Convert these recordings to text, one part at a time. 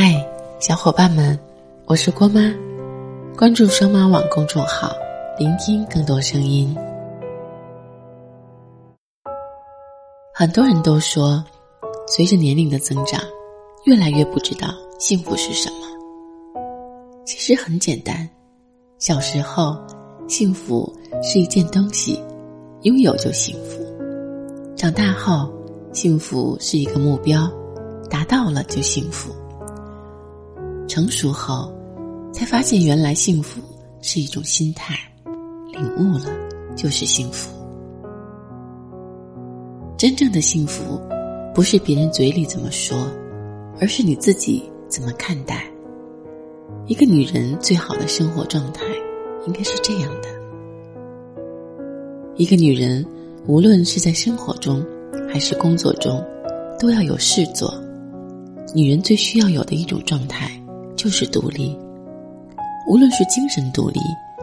嗨，小伙伴们，我是郭妈，关注双妈网公众号，聆听更多声音。很多人都说，随着年龄的增长，越来越不知道幸福是什么。其实很简单，小时候，幸福是一件东西，拥有就幸福；长大后，幸福是一个目标，达到了就幸福。成熟后，才发现原来幸福是一种心态，领悟了就是幸福。真正的幸福，不是别人嘴里怎么说，而是你自己怎么看待。一个女人最好的生活状态，应该是这样的：一个女人，无论是在生活中还是工作中，都要有事做。女人最需要有的一种状态。就是独立，无论是精神独立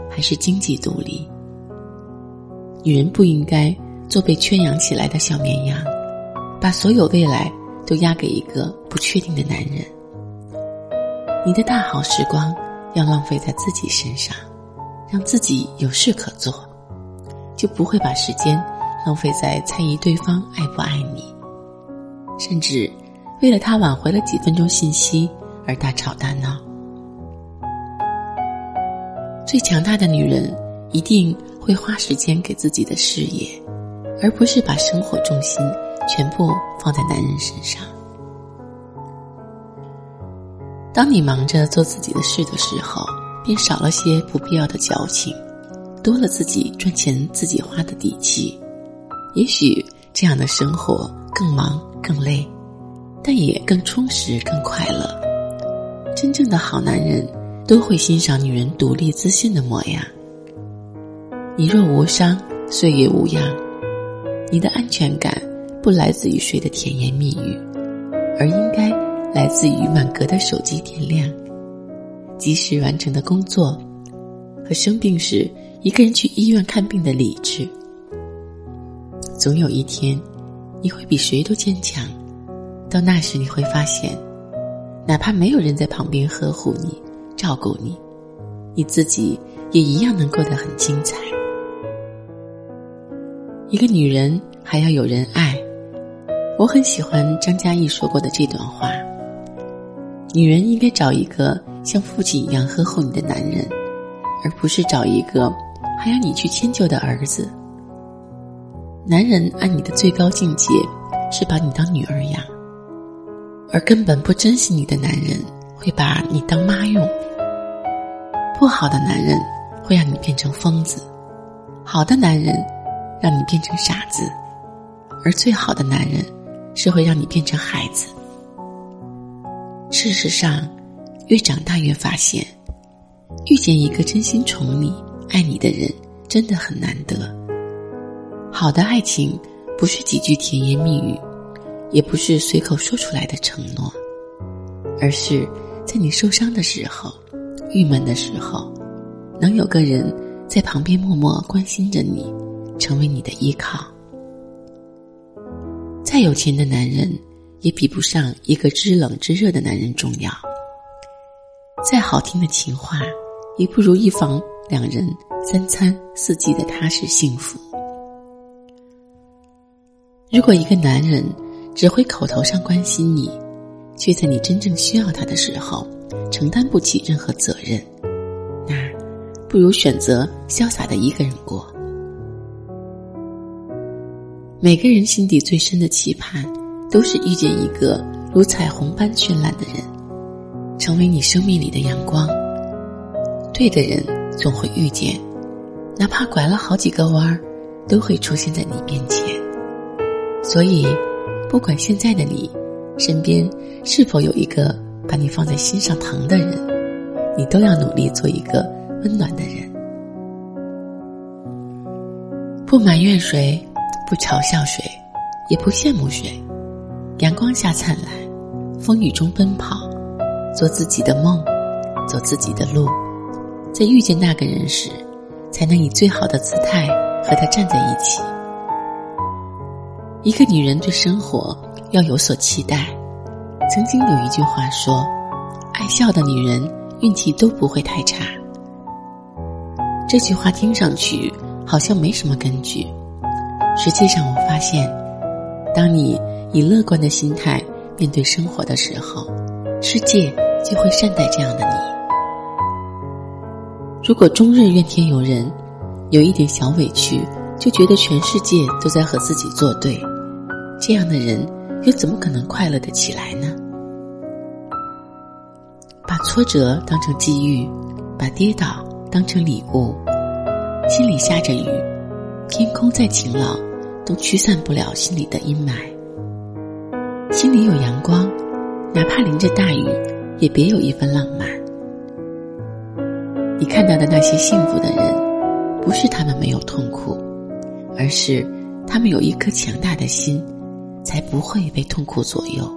还是经济独立。女人不应该做被圈养起来的小绵羊，把所有未来都押给一个不确定的男人。你的大好时光要浪费在自己身上，让自己有事可做，就不会把时间浪费在猜疑对方爱不爱你，甚至为了他挽回了几分钟信息。而大吵大闹。最强大的女人一定会花时间给自己的事业，而不是把生活重心全部放在男人身上。当你忙着做自己的事的时候，便少了些不必要的矫情，多了自己赚钱自己花的底气。也许这样的生活更忙更累，但也更充实更快乐。真正的好男人，都会欣赏女人独立自信的模样。你若无伤，岁月无恙。你的安全感不来自于谁的甜言蜜语，而应该来自于满格的手机电量、及时完成的工作和生病时一个人去医院看病的理智。总有一天，你会比谁都坚强。到那时，你会发现。哪怕没有人在旁边呵护你、照顾你，你自己也一样能过得很精彩。一个女人还要有人爱，我很喜欢张嘉译说过的这段话：女人应该找一个像父亲一样呵护你的男人，而不是找一个还要你去迁就的儿子。男人爱你的最高境界是把你当女儿养。而根本不珍惜你的男人，会把你当妈用。不好的男人会让你变成疯子，好的男人让你变成傻子，而最好的男人是会让你变成孩子。事实上，越长大越发现，遇见一个真心宠你、爱你的人真的很难得。好的爱情不是几句甜言蜜语。也不是随口说出来的承诺，而是在你受伤的时候、郁闷的时候，能有个人在旁边默默关心着你，成为你的依靠。再有钱的男人，也比不上一个知冷知热的男人重要。再好听的情话，也不如一房两人三餐四季的踏实幸福。如果一个男人，只会口头上关心你，却在你真正需要他的时候承担不起任何责任，那不如选择潇洒的一个人过。每个人心底最深的期盼，都是遇见一个如彩虹般绚烂的人，成为你生命里的阳光。对的人总会遇见，哪怕拐了好几个弯儿，都会出现在你面前。所以。不管现在的你身边是否有一个把你放在心上疼的人，你都要努力做一个温暖的人。不埋怨谁，不嘲笑谁，也不羡慕谁。阳光下灿烂，风雨中奔跑，做自己的梦，走自己的路。在遇见那个人时，才能以最好的姿态和他站在一起。一个女人对生活要有所期待。曾经有一句话说：“爱笑的女人运气都不会太差。这句话听上去好像没什么根据，实际上我发现，当你以乐观的心态面对生活的时候，世界就会善待这样的你。如果终日怨天尤人，有一点小委屈就觉得全世界都在和自己作对，这样的人又怎么可能快乐的起来呢？把挫折当成机遇，把跌倒当成礼物。心里下着雨，天空再晴朗，都驱散不了心里的阴霾。心里有阳光，哪怕淋着大雨，也别有一份浪漫。你看到的那些幸福的人，不是他们没有痛苦，而是他们有一颗强大的心，才不会被痛苦左右。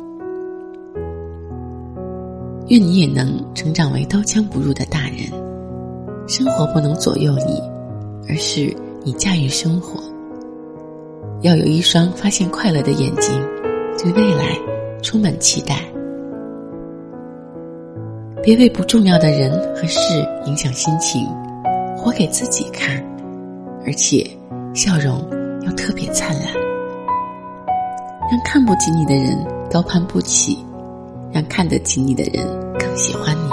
愿你也能成长为刀枪不入的大人，生活不能左右你，而是你驾驭生活。要有一双发现快乐的眼睛，对未来充满期待。别为不重要的人和事影响心情，活给自己看，而且笑容要特别灿烂，让看不起你的人高攀不起。让看得起你的人更喜欢你。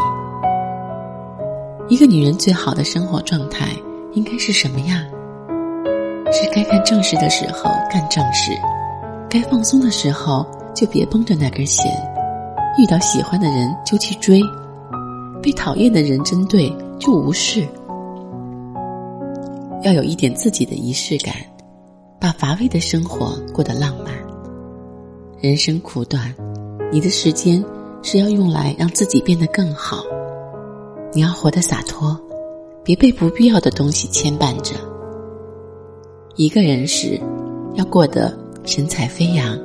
一个女人最好的生活状态应该是什么样？是该干正事的时候干正事，该放松的时候就别绷着那根弦。遇到喜欢的人就去追，被讨厌的人针对就无视。要有一点自己的仪式感，把乏味的生活过得浪漫。人生苦短。你的时间是要用来让自己变得更好。你要活得洒脱，别被不必要的东西牵绊着。一个人时，要过得神采飞扬；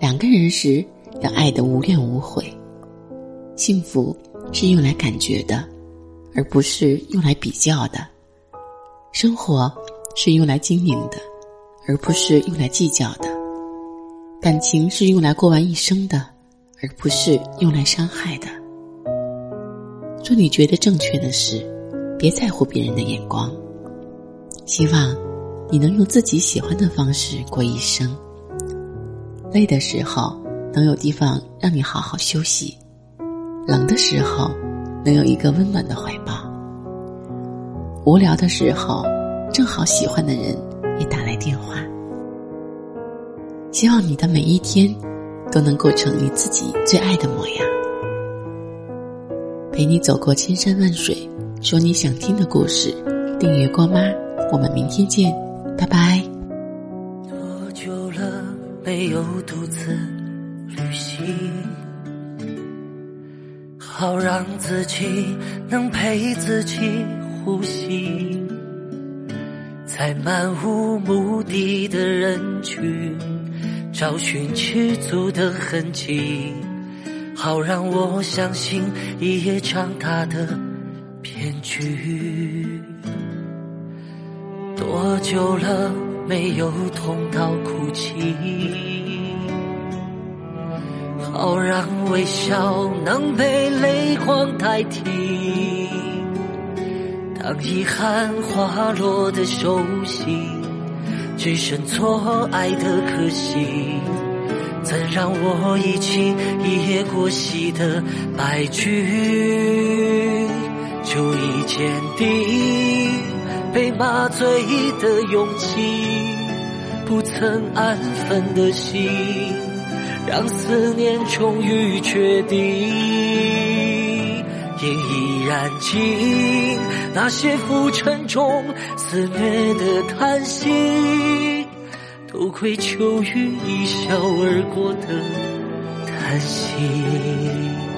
两个人时，要爱得无怨无悔。幸福是用来感觉的，而不是用来比较的。生活是用来经营的，而不是用来计较的。感情是用来过完一生的。而不是用来伤害的。做你觉得正确的事，别在乎别人的眼光。希望你能用自己喜欢的方式过一生。累的时候能有地方让你好好休息，冷的时候能有一个温暖的怀抱，无聊的时候正好喜欢的人也打来电话。希望你的每一天。都能过成你自己最爱的模样，陪你走过千山万水，说你想听的故事。订阅郭妈，我们明天见，拜拜。多久了没有独自旅行？好让自己能陪自己呼吸，在漫无目的的人群。找寻吃足的痕迹，好让我相信一夜长大的骗局。多久了没有痛到哭泣？好让微笑能被泪光代替。当遗憾滑落的手心。只剩错爱的可惜，怎让我忆起一夜过隙的白驹？就已坚定被麻醉的勇气，不曾安分的心，让思念终于确定。烟已燃尽，那些浮尘中肆虐的叹息，都归咎于一笑而过的叹息。